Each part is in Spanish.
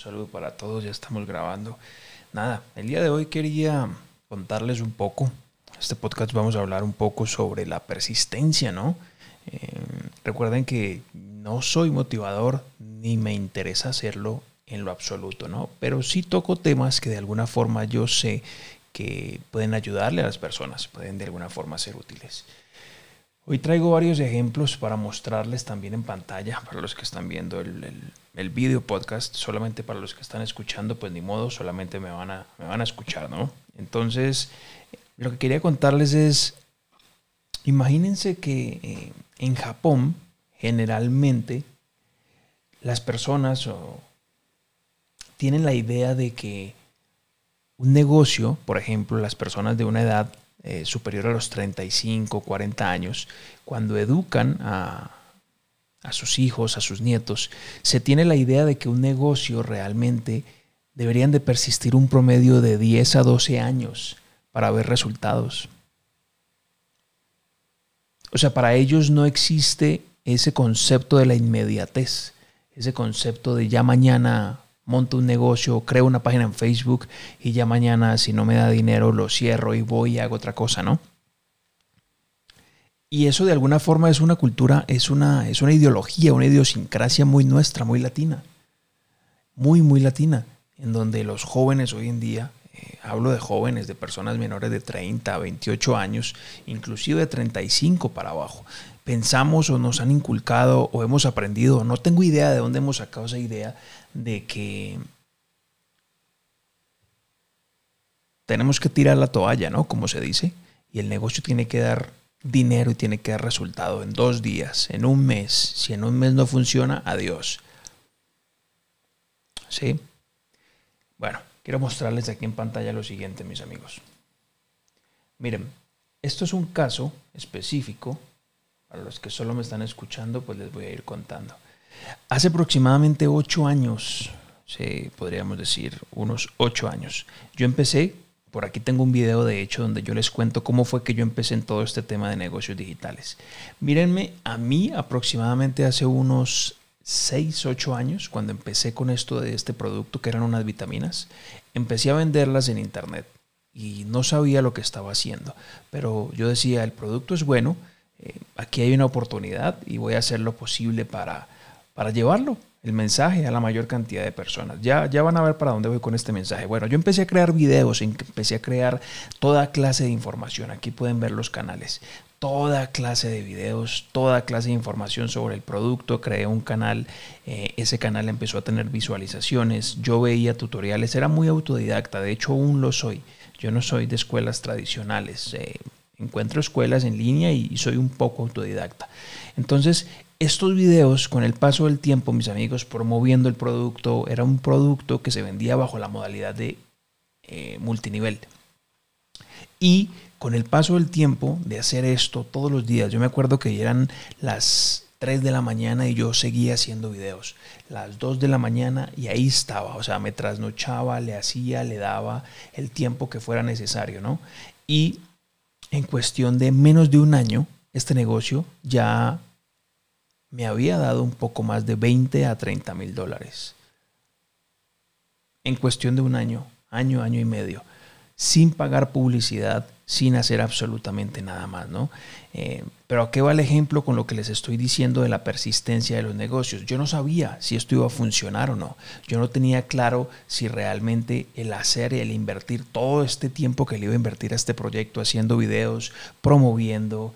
saludo para todos, ya estamos grabando. Nada, el día de hoy quería contarles un poco. Este podcast vamos a hablar un poco sobre la persistencia, ¿no? Eh, recuerden que no soy motivador ni me interesa hacerlo en lo absoluto, ¿no? Pero sí toco temas que de alguna forma yo sé que pueden ayudarle a las personas, pueden de alguna forma ser útiles. Hoy traigo varios ejemplos para mostrarles también en pantalla, para los que están viendo el, el, video podcast, solamente para los que están escuchando, pues ni modo, solamente me van a, me van a escuchar, ¿no? Entonces, lo que quería contarles es, imagínense que eh, en Japón, generalmente, las personas tienen la idea de que un negocio, por ejemplo, las personas de una edad eh, superior a los 35, 40 años, cuando educan a, a sus hijos, a sus nietos, se tiene la idea de que un negocio realmente deberían de persistir un promedio de 10 a 12 años para ver resultados. O sea, para ellos no existe ese concepto de la inmediatez, ese concepto de ya mañana monto un negocio, creo una página en Facebook y ya mañana si no me da dinero lo cierro y voy y hago otra cosa, ¿no? Y eso de alguna forma es una cultura, es una, es una ideología, una idiosincrasia muy nuestra, muy latina. Muy, muy latina. En donde los jóvenes hoy en día, eh, hablo de jóvenes, de personas menores de 30, 28 años, inclusive de 35 para abajo, pensamos o nos han inculcado o hemos aprendido, no tengo idea de dónde hemos sacado esa idea de que tenemos que tirar la toalla, ¿no? Como se dice, y el negocio tiene que dar dinero y tiene que dar resultado en dos días, en un mes. Si en un mes no funciona, adiós. ¿Sí? Bueno, quiero mostrarles aquí en pantalla lo siguiente, mis amigos. Miren, esto es un caso específico. Para los que solo me están escuchando, pues les voy a ir contando. Hace aproximadamente ocho años, podríamos decir, unos ocho años, yo empecé, por aquí tengo un video de hecho donde yo les cuento cómo fue que yo empecé en todo este tema de negocios digitales. Mírenme, a mí aproximadamente hace unos seis, ocho años, cuando empecé con esto de este producto, que eran unas vitaminas, empecé a venderlas en internet y no sabía lo que estaba haciendo, pero yo decía, el producto es bueno, eh, aquí hay una oportunidad y voy a hacer lo posible para para llevarlo, el mensaje a la mayor cantidad de personas. Ya, ya van a ver para dónde voy con este mensaje. Bueno, yo empecé a crear videos, empecé a crear toda clase de información. Aquí pueden ver los canales. Toda clase de videos, toda clase de información sobre el producto. Creé un canal, eh, ese canal empezó a tener visualizaciones. Yo veía tutoriales, era muy autodidacta, de hecho aún lo soy. Yo no soy de escuelas tradicionales. Eh, encuentro escuelas en línea y soy un poco autodidacta. Entonces, estos videos, con el paso del tiempo, mis amigos, promoviendo el producto, era un producto que se vendía bajo la modalidad de eh, multinivel. Y con el paso del tiempo de hacer esto todos los días, yo me acuerdo que eran las 3 de la mañana y yo seguía haciendo videos. Las 2 de la mañana y ahí estaba, o sea, me trasnochaba, le hacía, le daba el tiempo que fuera necesario, ¿no? Y en cuestión de menos de un año, este negocio ya me había dado un poco más de 20 a 30 mil dólares. En cuestión de un año, año, año y medio, sin pagar publicidad, sin hacer absolutamente nada más, ¿no? Eh, pero ¿a qué va el ejemplo con lo que les estoy diciendo de la persistencia de los negocios? Yo no sabía si esto iba a funcionar o no. Yo no tenía claro si realmente el hacer y el invertir todo este tiempo que le iba a invertir a este proyecto, haciendo videos, promoviendo,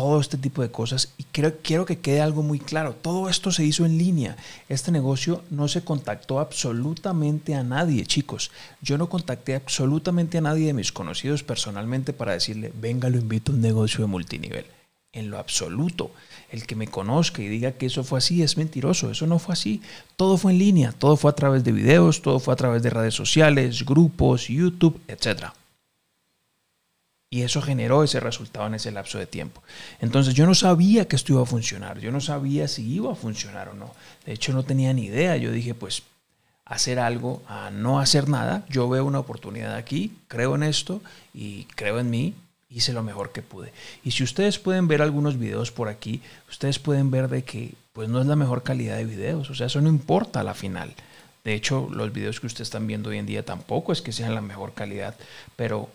todo este tipo de cosas. Y quiero, quiero que quede algo muy claro. Todo esto se hizo en línea. Este negocio no se contactó absolutamente a nadie, chicos. Yo no contacté absolutamente a nadie de mis conocidos personalmente para decirle, venga, lo invito a un negocio de multinivel. En lo absoluto. El que me conozca y diga que eso fue así es mentiroso. Eso no fue así. Todo fue en línea. Todo fue a través de videos, todo fue a través de redes sociales, grupos, YouTube, etcétera. Y eso generó ese resultado en ese lapso de tiempo. Entonces yo no sabía que esto iba a funcionar, yo no sabía si iba a funcionar o no. De hecho no tenía ni idea. Yo dije, pues hacer algo a no hacer nada. Yo veo una oportunidad aquí, creo en esto y creo en mí. Hice lo mejor que pude. Y si ustedes pueden ver algunos videos por aquí, ustedes pueden ver de que pues no es la mejor calidad de videos. O sea, eso no importa a la final. De hecho, los videos que ustedes están viendo hoy en día tampoco es que sean la mejor calidad, pero,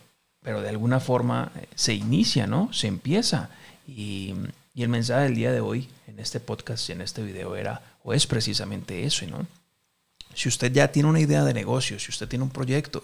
pero de alguna forma eh, se inicia, ¿no? Se empieza. Y, y el mensaje del día de hoy en este podcast y en este video era o es precisamente eso, ¿no? Si usted ya tiene una idea de negocio, si usted tiene un proyecto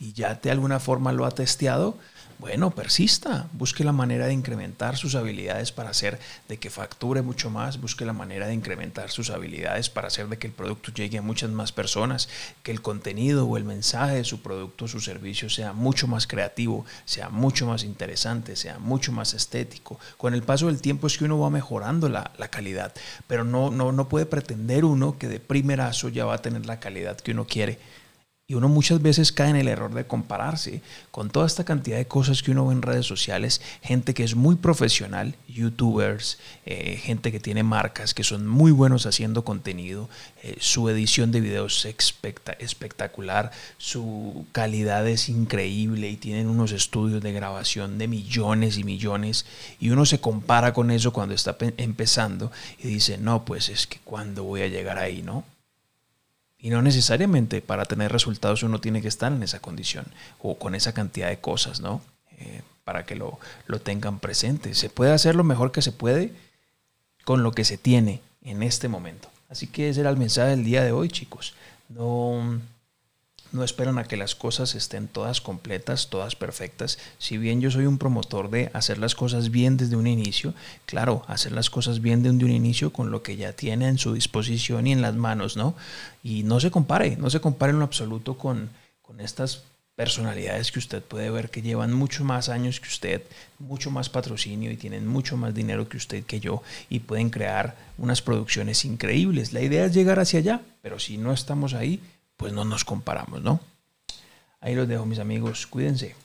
y ya de alguna forma lo ha testeado, bueno, persista, busque la manera de incrementar sus habilidades para hacer de que facture mucho más, busque la manera de incrementar sus habilidades para hacer de que el producto llegue a muchas más personas, que el contenido o el mensaje de su producto o su servicio sea mucho más creativo, sea mucho más interesante, sea mucho más estético. Con el paso del tiempo es que uno va mejorando la, calidad, pero no, no, no puede pretender uno que de primerazo ya va a tener la calidad que uno quiere y uno muchas veces cae en el error de compararse con toda esta cantidad de cosas que uno ve en redes sociales, gente que es muy profesional, youtubers, eh, gente que tiene marcas, que son muy buenos haciendo contenido, eh, su edición de videos es espectacular, su calidad es increíble y tienen unos estudios de grabación de millones y millones y uno se compara con eso cuando está empezando y dice, no, pues es que cuando voy a llegar ahí, ¿no? Y no necesariamente para tener resultados uno tiene que estar en esa condición o con esa cantidad de cosas, ¿no? Eh, para que lo, lo tengan presente. Se puede hacer lo mejor que se puede con lo que se tiene en este momento. Así que ese era el mensaje del día de hoy, chicos. No, no esperan a que las cosas estén todas completas, todas perfectas. Si bien yo soy un promotor de hacer las cosas bien desde un inicio, claro, hacer las cosas bien desde un inicio con lo que ya tiene en su disposición y en las manos, ¿no? Y no se compare, no se compare en lo absoluto con, con estas personalidades que usted puede ver que llevan mucho más años que usted, mucho más patrocinio y tienen mucho más dinero que usted que yo y pueden crear unas producciones increíbles. La idea es llegar hacia allá, pero si no estamos ahí, pues no nos comparamos, ¿no? Ahí los dejo mis amigos, cuídense.